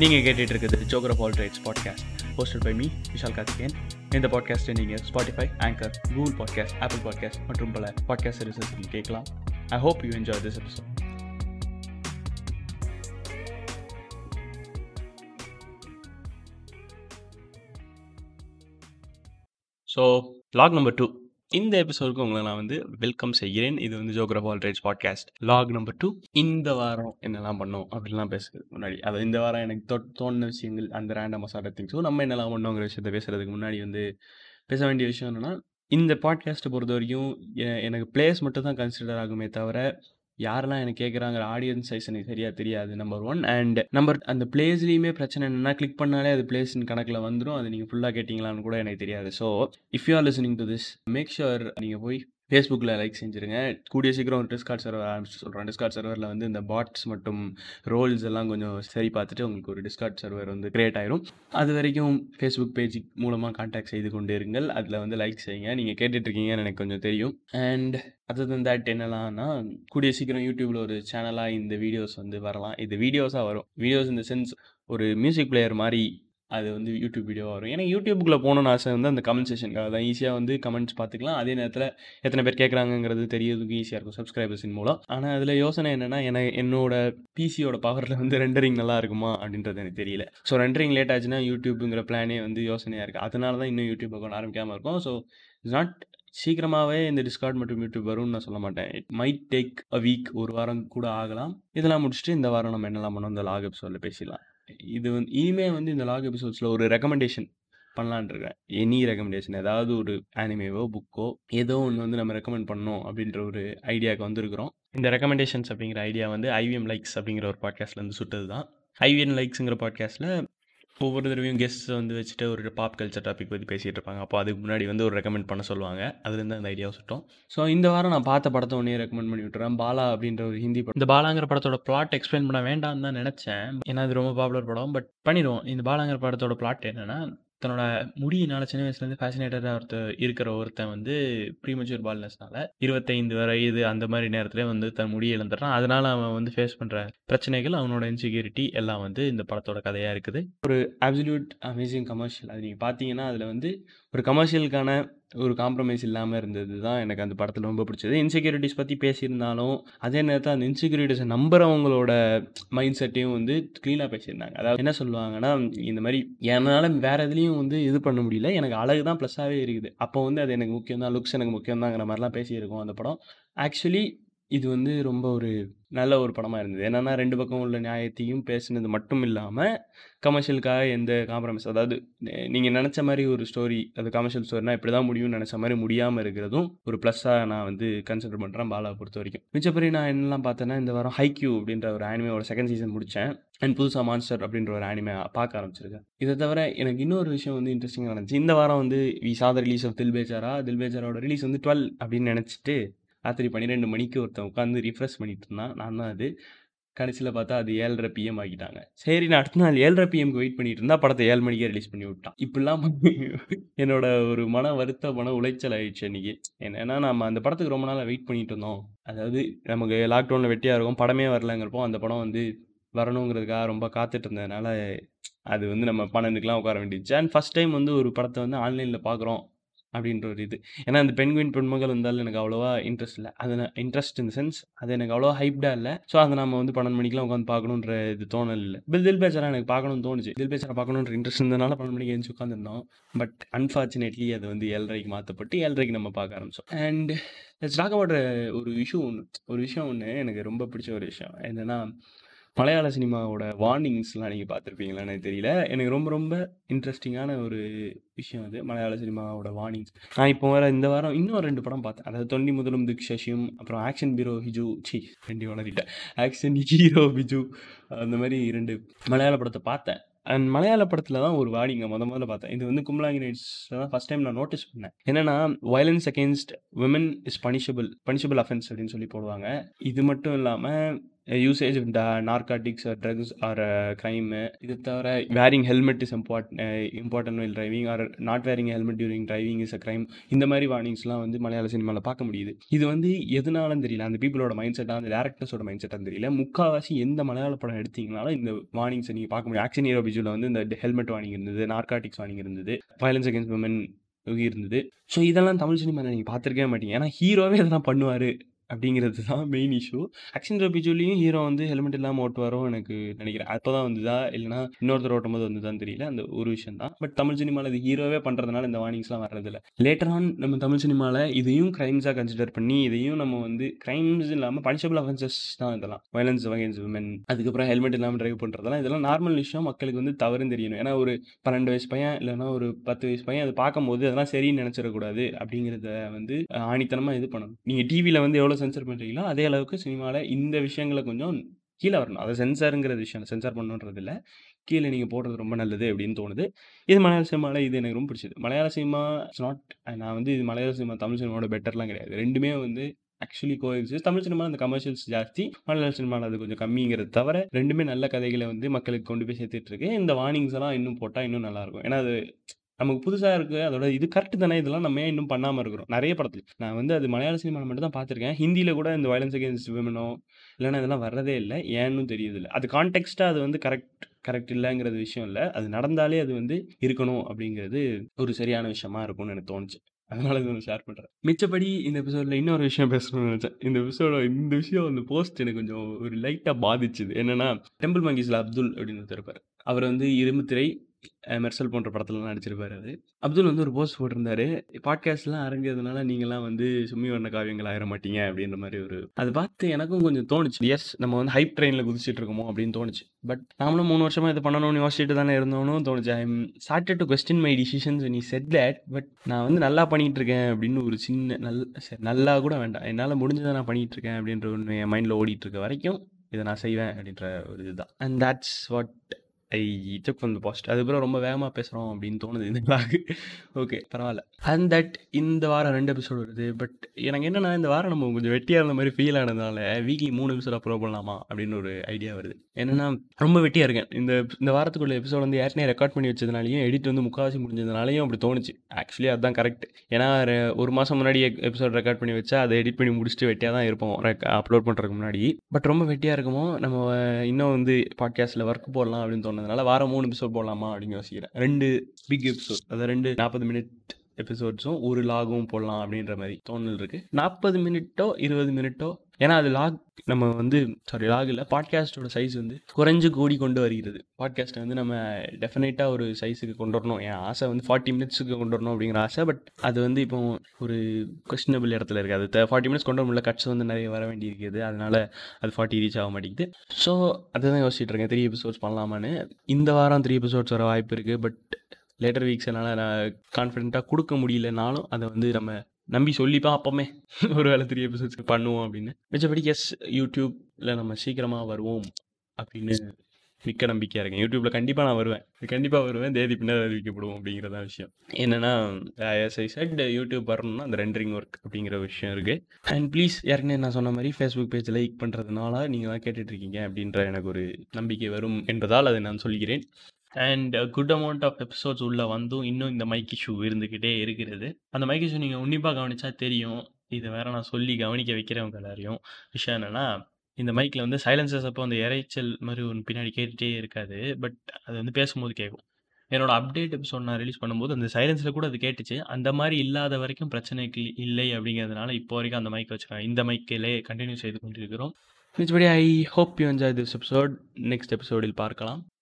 நீங்கள் கேட்டுட்டு இருக்குது Joker of All Trades podcast hosted by me Vishal Karthikeyan இந்த பாட்காஸ்ட்டை நீங்கள் Spotify Anchor Google podcast Apple podcast மற்றும் பல பாட்காஸ்ட் சர்வீசஸ் நீங்கள் கேட்கலாம். I hope you enjoy this episode so log number two இந்த எபிசோடுக்கு உங்களை நான் வந்து வெல்கம் செய்கிறேன். இது வந்து joker of ஆல்ரேஜ் all podcast log number two இந்த வாரம் என்னெல்லாம் பண்ணோம் அப்படின்லாம் பேசுறதுக்கு முன்னாடி அதாவது இந்த வாரம் எனக்கு தோ தோணுன விஷயங்கள் அந்த ரேண்டம் மசாலா திங்ஸும் நம்ம என்னெல்லாம் பண்ணோங்கிற விஷயத்த பேசுறதுக்கு முன்னாடி வந்து பேச வேண்டிய விஷயம் என்னென்னா இந்த பாட்காஸ்ட்டை பொறுத்த வரைக்கும் எனக்கு பிளேஸ் மட்டும் தான் கன்சிடர் ஆகுமே தவிர யாரெல்லாம் எனக்கு கேட்குறாங்கிற ஆடியன்ஸ் சைஸ் எனக்கு சரியாக தெரியாது நம்பர் ஒன் அண்ட் நம்பர் அந்த பிளேஸ்லேயுமே பிரச்சனை என்னென்னா கிளிக் பண்ணாலே அது பிளேஸின் கணக்கில் வந்துடும் அது நீங்கள் ஃபுல்லாக கேட்டிங்களான்னு கூட எனக்கு தெரியாது. So if you are listening to this make sure நீங்கள் போய் ஃபேஸ்புக்கில் லைக் செஞ்சுருங்க. கூடிய சீக்கிரம் ஒரு டிஸ்கார்ட் சர்வர் ஆரம்பிச்சு சொல்கிறேன் டிஸ்கார்ட் சர்வரில் வந்து இந்த பாட்ஸ் மற்றும் ரோல்ஸ் எல்லாம் கொஞ்சம் சரி பார்த்துட்டு உங்களுக்கு ஒரு டிஸ்கார்ட் சர்வர் வந்து கிரியேட் ஆயிரும். அது வரைக்கும் ஃபேஸ்புக் பேஜ் மூலமாக காண்டாக்ட் செய்து கொண்டு இருங்கள் அதில் வந்து லைக் செய்யுங்க. நீங்கள் கேட்டுட்ருக்கீங்கன்னு எனக்கு கொஞ்சம் தெரியும். அண்ட் அதர் தன் தட் என்னலாம்னா கூடிய சீக்கிரம் யூடியூப்பில் ஒரு சேனலாக இந்த வீடியோஸ் வந்து வரலாம். இது வீடியோஸாக வரும். வீடியோஸ் இந்த சென்ஸ் ஒரு மியூசிக் பிளேயர் மாதிரி அது வந்து யூடியூப் வீடியோ வரும். ஏன்னா யூடியூப்புக்குள்ளே போகணுன்னு ஆசை வந்து அந்த கமெண்ட் செஷனுக்காக தான். ஈஸியாக வந்து கமெண்ட்ஸ் பார்த்துக்கலாம். அதே நேரத்தில் எத்தனை பேர் கேட்குறாங்கங்கிறது தெரியறதுக்கு ஈஸியாக இருக்கும் சப்ஸ்கிரைபர்ஸின் மூலம். ஆனால் அதில் யோசனை என்னென்னா என என்னோட பிசியோட பவரில் வந்து ரெண்டரிங் நல்லா இருக்குமா அப்படின்றது எனக்கு தெரியல. ஸோ ரெண்டரிங் லேட் ஆச்சுன்னா யூடியூப்புங்கிற பிளானே வந்து யோசனையாக இருக்குது அதனால தான் இன்னும் யூடியூப் அக்கௌண்ட் ஆரம்பிக்காமல் இருக்கும். ஸோ இட்ஸ் நாட் சீக்கிரமாகவே இந்த டிஸ்கார்ட் மற்றும் யூடியூப் வரும்னு நான் சொல்ல மாட்டேன். It might take a week ஒரு வாரம் கூட ஆகலாம். இதெல்லாம் முடிச்சுட்டு இந்த வாரம் நம்ம என்னெல்லாம் பண்ணோம்? இந்த லாக் எபிசோடில் பேசிடலாம். இது வந்து இனிமே வந்து இந்த லாக் எபிசோட்ஸில் ஒரு ரெக்கமெண்டேஷன் பண்ணலான் இருக்கேன் எனி ரெக்கமெண்டேஷன் ஏதாவது ஒரு ஆனிமேவோ புக்கோ ஏதோ ஒன்று வந்து நம்ம ரெக்கமெண்ட் பண்ணோம் அப்படின்ற ஒரு ஐடியாவுக்கு வந்திருக்கிறோம். இந்த ரெக்கமெண்டேஷன்ஸ் அப்படிங்கிற ஐடியா வந்து ஐவிஎம் லைக்ஸ் அப்படிங்கிற ஒரு பாட்காஸ்ட்லேருந்து சுட்டது தான் ஐவிஎம் லைக்ஸுங்கிற பாட்காஸ்ட்டில் ஒவ்வொரு தடவையும் கெஸ்ட் வந்து வச்சுட்டு ஒரு பாப் கல்ச்சர் டாபிக் பற்றி பேசிகிட்டு இருப்பாங்க. அப்போ அதுக்கு முன்னாடி வந்து ஒரு ரெக்கமெண்ட் பண்ண சொல்லுவாங்க. அதுலேருந்து அந்த ஐடியாவை சுட்டோம். ஸோ இந்த வாரம் நான் பார்த்த படத்தை ஒன்றே ரெக்கமெண்ட் பண்ணி விட்டுறேன். பாலா அப்படின்ற ஒரு ஹிந்தி படம். இந்த பாலாங்கிற படத்தோட பிளாட் எக்ஸ்பிளைன் பண்ண வேண்டாம்னு தான் நினச்சேன். ஏன்னா அது ரொம்ப பாப்புலர் படம். பட் பண்ணிடுவோம். இந்த பாலாங்கிற படத்தோட பிளாட் என்னென்னா தன்னோட முடியினால சின்ன வயசுலேருந்து ஃபேசினேட்டடாக ஒருத்தர் இருக்கிற ஒருத்தன் வந்து ப்ரீமச்சூர் பால்னஸ்னால இருபத்தைந்து வயது அந்த மாதிரி நேரத்துல வந்து தன் முடியை இழந்துடுறான். அதனால் அவன் வந்து ஃபேஸ் பண்ணுற பிரச்சனைகள் அவனோட இன்செக்யூரிட்டி எல்லாம் வந்து இந்த படத்தோட கதையாக இருக்குது. ஒரு அப்சல்யூட் அமேசிங் கமர்ஷியல் அது நீங்கள் பார்த்தீங்கன்னா அதில் வந்து ஒரு கமர்ஷியலுக்கான ஒரு காம்ப்ரமைஸ் இல்லாமல் இருந்தது தான் எனக்கு அந்த படத்தில் ரொம்ப பிடிச்சது. இன்செக்யூரிட்டிஸ் பற்றி பேசியிருந்தாலும் அதே நேரத்தில் அந்த இன்செக்யூரிட்டிஸை நம்புறவங்களோட மைண்ட் செட்டையும் வந்து க்ளீனாக பேசியிருந்தாங்க. அதாவது என்ன சொல்லுவாங்கன்னா இந்த மாதிரி என்னால் வேறு எதுலேயும் வந்து இது பண்ண முடியல எனக்கு அழகு தான் ப்ளஸ்ஸாகவே இருக்குது. அப்போ வந்து அது எனக்கு முக்கியம் தான் லுக்ஸ் எனக்கு முக்கியம் தாங்கிற மாதிரிலாம் பேசியிருக்கோம் அந்த படம். ஆக்சுவலி இது வந்து ரொம்ப ஒரு நல்ல ஒரு படமாக இருந்தது. என்னென்னா ரெண்டு பக்கம் உள்ள நியாயத்தையும் பேசினது மட்டும் இல்லாமல் கமர்ஷியலுக்காக எந்த காம்ப்ரமைஸ் அதாவது நீங்கள் நினச்ச மாதிரி ஒரு ஸ்டோரி அது கமர்ஷியல் ஸ்டோரினா இப்படி தான் முடியும்னு நினச்ச மாதிரி முடியாமல் இருக்கிறதும் ஒரு ப்ளஸ்ஸாக நான் வந்து கன்சிடர் பண்ணுறேன் பாலாவை பொறுத்த வரைக்கும். மிச்சப்படி நான் என்னெல்லாம் பார்த்தேன்னா இந்த வாரம் ஹைக்யூ அப்படின்ற ஒரு ஆனிமையோட செகண்ட் சீசன் முடித்தேன் அண்ட் புதுசாக மான்ஸ்டர் அப்படின்ற ஒரு ஆனிமே பார்க்க ஆரம்பிச்சிருக்கேன். இதை தவிர எனக்கு இன்னொரு விஷயம் வந்து இன்ட்ரெஸ்டிங்காக இருந்துச்சு இந்த வாரம் வந்து வி சாத ரிலீஸ் ஆஃப் தில் தில்பேஜாரோட தில் ரிலீஸ் வந்து டுவெல் அப்படின்னு நினச்சிட்டு ராத்திரி பன்னிரெண்டு மணிக்கு ஒருத்தன் உட்காந்து ரிஃப்ரெஷ் பண்ணிட்டு இருந்தான் நான் தான் அது கடைசியில் பார்த்தா அது ஏழரை பிஎம் ஆக்கிட்டாங்க சரி நான் அடுத்த நாள் ஏழரை பிஎம்க்கு வெயிட் பண்ணிட்டு இருந்தா படத்தை ஏழு மணிக்கே ரிலீஸ் பண்ணி விட்டான். இப்படிலாம் என்னோட ஒரு மன வருத்த மன உளைச்சல் ஆயிடுச்சு அன்னைக்கு. என்னன்னா நம்ம அந்த படத்துக்கு ரொம்ப நாளாக வெயிட் பண்ணிட்டு இருந்தோம். அதாவது நமக்கு லாக்டவுனில் வெட்டியாக இருக்கும் படமே வரலங்கிறப்போ அந்த படம் வந்து வரணுங்கிறதுக்காக ரொம்ப காத்துட்டு இருந்ததுனால அது வந்து நம்ம பன்னெண்டுக்கெலாம் உட்கார வேண்டியது அண்ட் ஃபஸ்ட் டைம் வந்து ஒரு படத்தை வந்து ஆன்லைனில் பார்க்குறோம் அப்படின்ற ஒரு இது. ஏன்னா அந்த பெண்குயின் பெண்மகள் வந்தாலும் எனக்கு அவ்வளோவா இன்ட்ரெஸ்ட் இல்லை. அது இன்ட்ரெஸ்ட் இன் சென்ஸ் அது எனக்கு அவ்வளோ ஹைப்டாக இல்லை. ஸோ அதை நம்ம வந்து பன்னெண்டு மணிக்கெலாம் உட்காந்து பார்க்கணுன்ற இது தோணல் இல்லை. பில் தில் பேச்சரா எனக்கு பார்க்கணும்னு தோணுச்சு. தில் பேச்சரா பார்க்கணுன்ற இன்ட்ரெஸ்ட் இருந்தனால பன்னெண்டு மணிக்கு எழுந்து உட்காந்துருந்தோம் பட் அன்ஃபார்ச்சுனேட்லி அது வந்து ஏழரைக்கு மாற்றப்பட்டு ஏழரைக்கு நம்ம பார்க்க ஆரம்பிச்சோம். அண்ட் லெட்ஸ் டாக் அபவுட் ஒரு இஷ்யூ ஒன்று ஒரு விஷயம் ஒன்று எனக்கு ரொம்ப பிடிச்ச ஒரு விஷயம். என்னென்னா மலையாள சினிமாவோட வார்னிங்ஸ்லாம் நீங்கள் பார்த்துருப்பீங்களான்னு எனக்கு தெரியல. எனக்கு ரொம்ப ரொம்ப இன்ட்ரெஸ்டிங்கான ஒரு விஷயம் அது மலையாள சினிமாவோட வார்னிங்ஸ் நான் இப்போ வர இந்த வாரம் இன்னும் ரெண்டு படம் பார்த்தேன். அதாவது தொண்டி முதலும் திக் சசியும் அப்புறம் ஆக்ஷன் பீரோ ஹிஜு சி ரெண்டு வளரிட்டேன் ஆக்ஷன் ஹீரோ பிஜு அந்த மாதிரி ரெண்டு மலையாள படத்தை பார்த்தேன். அண்ட் மலையாள படத்தில் தான் ஒரு வாடிங்க முத முதல்ல பார்த்தேன். இது வந்து கும்பலாங்கி நைட்ஸில் தான் ஃபஸ்ட் டைம் நான் நோட்டீஸ் பண்ணேன். என்னன்னா violence against women is punishable punishable offence அப்படின்னு சொல்லி போடுவாங்க. இது மட்டும் இல்லாமல் யூசேஜ் இந்த narcotics or drugs or crime இது தவிர wearing helmet is import important well driving or not wearing helmet during driving is a crime இந்த மாதிரி வார்னிங்ஸ்லாம் வந்து மலையாள சினிமாவில் பார்க்க முடியுது. இது வந்து எதனாலும் தெரியல. அந்த பீப்புளோட மைண்ட் செட்டாக அந்த டேரக்டர்ஸோட மைண்ட் செட்டாக தெரியல. முக்கால்வாசி எந்த மலையாள படம் எடுத்தீங்கனாலும் இந்த வார்னிங்ஸை நீங்கள் பார்க்க முடியும். ஆக்ஷன் ஹீரோ பிஜுவில் வந்து இந்த ஹெல்மெட் வார்னிங் இருந்தது நார்காட்டிக்ஸ் வார்னிங் இருந்தது வயலன்ஸ் அகேன்ஸ்ட் உமன் இருந்தது. ஸோ இதெல்லாம் தமிழ் சினிமாவில் நீங்கள் பார்த்துருக்கவே மாட்டீங்க. ஏன்னா ஹீரோவே இதெல்லாம் பண்ணுவார். அப்படிங்கிறது தான் மெயின் இஷ்யூ ஆக்ஷன் ரபிஜுலையும் ஹீரோ வந்து ஹெல்மெட் இல்லாமல் ஓட்டுவாரோ எனக்கு நினைக்கிறேன். அப்போ தான் வந்துதா? இல்லைனா இன்னொருத்தர் ஓட்டும் போது வந்துதான் தெரியல. அந்த ஒரு விஷயம் தான். பட் தமிழ் சினிமாவில் இது ஹீரோவே பண்ணுறதுனால இந்த வார்னிங்ஸ்லாம் வர்றதில்ல. லேட்டர் ஆன் நம்ம தமிழ் சினிமாவில் இதையும் க்ரைம்ஸாக கன்சிடர் பண்ணி இதையும் நம்ம வந்து க்ரைம்ஸ் இல்லாமல் பனிஷபிள் அஃபென்சஸ் தான் இதெல்லாம். வயலன்ஸ் அகேன்ஸ்ட் உமன் அதுக்கப்புறம் ஹெல்மெட் இல்லாமல் ட்ரைவ் பண்ணுறதெல்லாம் இதெல்லாம் நார்மல் விஷயம். மக்களுக்கு வந்து தவறுன்னு தெரியணும். ஏன்னா ஒரு பன்னெண்டு வயசு பையன் இல்லைனா ஒரு பத்து வயசு பையன் அதை பார்க்கும்போது அதெல்லாம் சரின்னு நினச்சிடக்கூடாது அப்படிங்கிறத வந்து ஆணித்தனமாக இது பண்ணணும். நீங்கள் டிவியில் வந்து எவ்வளோ சென்சர் பண்ணுறீங்களோ அதே அளவுக்கு சினிமாவில் இந்த விஷயங்களை கொஞ்சம் கீழே வரணும். அதை சென்சாருங்கிற விஷயம் சென்சார் பண்ணுன்றது இல்லை. கீழே நீங்கள் போடுறது ரொம்ப நல்லது அப்படின்னு தோணுது. இது மலையாள சினிமாவில் இது எனக்கு ரொம்ப பிடிச்சது. மலையாள சினிமா இட்ஸ் நாட் நான் வந்து இது மலையாள சினிமா தமிழ் சினிமாவோட பெட்டர்லாம் கிடையாது. ரெண்டுமே வந்து ஆக்சுவலி கோஎக்ஸிஸ்ட் தமிழ் சினிமாவில் அந்த கமர்ஷியல்ஸ் ஜாஸ்தி. மலையாள சினிமாவில் அது கொஞ்சம் கம்மிங்கிறது தவிர ரெண்டுமே நல்ல கதைகளை வந்து மக்களுக்கு கொண்டு போய் சேர்த்துட்டு இருக்கு. இந்த வார்னிங்ஸ் எல்லாம் இன்னும் போட்டால் இன்னும் நல்லாயிருக்கும் ஏன்னா அது நமக்கு புதுசாக இருக்குது அதோட இது கரெக்ட் தானே? இதெல்லாம் நம்ம ஏன் இன்னும் பண்ணாமல் இருக்கிறோம்? நிறைய படத்தில். நான் வந்து அது மலையாள சினிமாவில் மட்டும் தான் பார்த்துருக்கேன். ஹிந்தியில் கூட இந்த வயலன்ஸ் அகேன்ஸ்ட் விமனோ இல்லைனா இதெல்லாம் வர்றதே இல்லை. ஏன்னு தெரியுதில்ல அது கான்டெக்ஸ்ட்டாக அது வந்து கரெக்ட் கரெக்ட் இல்லைங்கிறது விஷயம் இல்லை. அது நடந்தாலே அது வந்து இருக்கணும் அப்படிங்கிறது ஒரு சரியான விஷயமா இருக்கும்னு எனக்கு தோணுச்சு. அதனால இது நான் ஷேர் பண்ணுறேன் மிச்சப்படி இந்த எபிசோடில் இன்னொரு விஷயம் பேசணும்னு நினச்சேன். இந்த எபிசோட இந்த விஷயம் அந்த போஸ்ட் எனக்கு கொஞ்சம் ஒரு லைட்டாக பாதிச்சுது. என்னென்னா டெம்பிள் மங்கீஸில் அப்துல் அப்படின்னு ஒருத்தர் அவர் வந்து இரும்புத்திரை மெர்சல் போன்ற படத்துலலாம் நடிச்சிருப்பாரு அது அப்துல் வந்து ஒரு போஸ்ட் போட்டிருந்தாரு. பாட்காஸ்ட்லாம் அரங்கிறதுனால நீங்களாம் வந்து சும்மி வண்ண காவியங்கள் ஆயிட மாட்டீங்க அப்படின்ற மாதிரி ஒரு அது பார்த்து எனக்கும் கொஞ்சம் தோணுச்சு. எஸ் நம்ம வந்து ஹைப் ட்ரெயினில் குதிச்சிட்டு இருக்கோமோ அப்படின்னு தோணுச்சு. பட் நாமளும் மூணு வருஷமாக இது பண்ணணும்னு யோசிச்சுட்டு தானே இருந்தோம்னு தோணுச்சு. I am started to question my decisions நீ செட் தட் பட் நான் வந்து நல்லா பண்ணிகிட்டு இருக்கேன் அப்படின்னு ஒரு சின்ன நல் சரி நல்லா கூட வேண்டாம். என்னால் முடிஞ்சதை நான் பண்ணிகிட்டு இருக்கேன் அப்படின்ற ஒன்று என் மைண்டில் ஓடிட்டு இருக்க வரைக்கும் இதை நான் செய்வேன் அப்படின்ற ஒரு இதுதான். And that's what I took from the past அதுக்கப்புறம் ரொம்ப வேகமாக பேசுகிறோம் அப்படின்னு தோணுது இந்த விளாக் ஓகே பரவாயில்ல. அண்ட் தட் இந்த வாரம் ரெண்டு எபிசோடு வருது. பட் எனக்கு என்னென்னா இந்த வாரம் நம்ம கொஞ்சம் வெட்டியாக இருந்த மாதிரி ஃபீல் ஆனதுனால வீக்லி மூணு எபிசோட் அப்ரோவ் பண்ணலாமா அப்படின்னு ஒரு ஐடியா வருது. என்னென்னா ரொம்ப வெட்டியாக இருக்கேன். இந்த இந்த வாரத்துக்குள்ள எபிசோட் வந்து ஏற்கனவே ரெக்கார்ட் பண்ணி வச்சதுனாலையும் எடிட் வந்து முக்கால்வாசி முடிஞ்சதுனாலையும் அப்படி தோணுச்சு. ஆக்சுவலி அதுதான் கரெக்ட் ஏன்னா ஒரு மாதம் முன்னாடி எபிசோட் ரெக்கார்ட் பண்ணி வச்சா அதை எடிட் பண்ணி முடிச்சுட்டு வெட்டியாக தான் இருப்போம். அப்லோட் பண்ணுறதுக்கு முன்னாடி. பட் ரொம்ப வெட்டியாக இருக்குமோ நம்ம இன்னும் வந்து பாட்காஸ்ட்டில் ஒர்க் போடலாம் அப்படின்னு தோணுதுனால வாரம் மூணு எபிசோட் போடலாமா அப்படின்னு யோசிக்கிறேன். ரெண்டு பிக் எபிசோட் அதாவது ரெண்டு நாற்பது மினிட் எபிசோட்ஸும் ஒரு லாகும் போடலாம் அப்படின்ற மாதிரி தோணல் இருக்குது நாற்பது மினிட்டோ இருபது மினிட்டோ ஏன்னா அது லாக் நம்ம வந்து சாரி லாக் இல்லை பாட்காஸ்ட்டோட சைஸ் வந்து குறைஞ்சு கூடி கொண்டு வருகிறது. பாட்காஸ்ட்டை வந்து நம்ம டெஃபினட்டாக ஒரு சைஸுக்கு கொண்டு வரணும். என் ஆசை வந்து ஃபார்ட்டி மினிட்ஸுக்கு கொண்டு வரணும் அப்படிங்கிற ஆசை பட் அது வந்து இப்போ ஒரு கொஸ்டினபிள் இடத்துல இருக்குது அது ஃபார்ட்டி மினிட்ஸ் கொண்டு வர முடியல கட்ஸ் வந்து நிறைய வர வேண்டி இருக்குது அதனால் அது ஃபார்ட்டி ரீச் ஆக மாட்டேங்குது. ஸோ அதுதான் யோசிச்சுட்டு இருக்கேன். த்ரீ எபிசோட்ஸ் பண்ணலாமான்னு. இந்த வாரம் த்ரீ எபிசோட்ஸ் வர வாய்ப்பு இருக்குது பட் லேட்டர் வீக்ஸ் என்னால் நான் கான்ஃபிடென்ட்டாக கொடுக்க முடியலனாலும் அதை வந்து நம்ம நம்பி சொல்லிப்பா அப்போமே ஒரு வேலை த்ரீ எபிசோட்ஸ்க்கு பண்ணுவோம் அப்படின்னு. மிச்சபடி எஸ் யூடியூப்பில் நம்ம சீக்கிரமாக வருவோம் அப்படின்னு மிக்க நம்பிக்கையாக இருக்கேன். யூடியூப்பில் கண்டிப்பாக நான் வருவேன். கண்டிப்பாக வருவேன். தேதி பின்னர் அறிவிக்கப்படுவோம் அப்படிங்கிறத விஷயம். என்னென்னா எஸ் ஐ செட் யூடியூப் வரணும்னா அந்த ரெண்டரிங் ஒர்க் அப்படிங்கிற விஷயம் இருக்குது அண்ட் ப்ளீஸ் ஏற்கனவே நான் சொன்ன மாதிரி ஃபேஸ்புக் பேஜ் லைக் பண்ணுறதுனால நீங்கள் தான் கேட்டுட்ருக்கீங்க அப்படின்ற எனக்கு ஒரு நம்பிக்கை வரும் என்பதால் அதை நான் சொல்கிறேன். And good amount of episodes உள்ளே வந்தும் இன்னும் இந்த மைக் இஷ்யூ இருந்துக்கிட்டே இருக்கிறது. அந்த மைக் இஷ்யூ நீங்கள் உன்னிப்பாக கவனிச்சா தெரியும். இதை வேற நான் சொல்லி கவனிக்க வைக்கிறவங்க எல்லாரையும். விஷயம் என்னென்னா இந்த மைக்கில் வந்து சைலன்சஸ் அப்போ அந்த இறைச்சல் மாதிரி ஒன்று பின்னாடி கேட்டுகிட்டே இருக்காது. பட் அது வந்து பேசும்போது கேட்கும் என்னோட அப்டேட் எபிசோட் நான் ரிலீஸ் பண்ணும்போது அந்த சைலன்ஸில் கூட அது கேட்டுச்சு. அந்த மாதிரி இல்லாத வரைக்கும் பிரச்சனைக்கு இல்லை அப்படிங்கிறதுனால இப்போ வரைக்கும் அந்த மைக் வச்சுருக்கேன் இந்த மைக்கிலே கண்டினியூ செய்து கொண்டிருக்கிறோம். மிச்சபடி I hope you enjoy this episode next எபிசோடில் பார்க்கலாம்.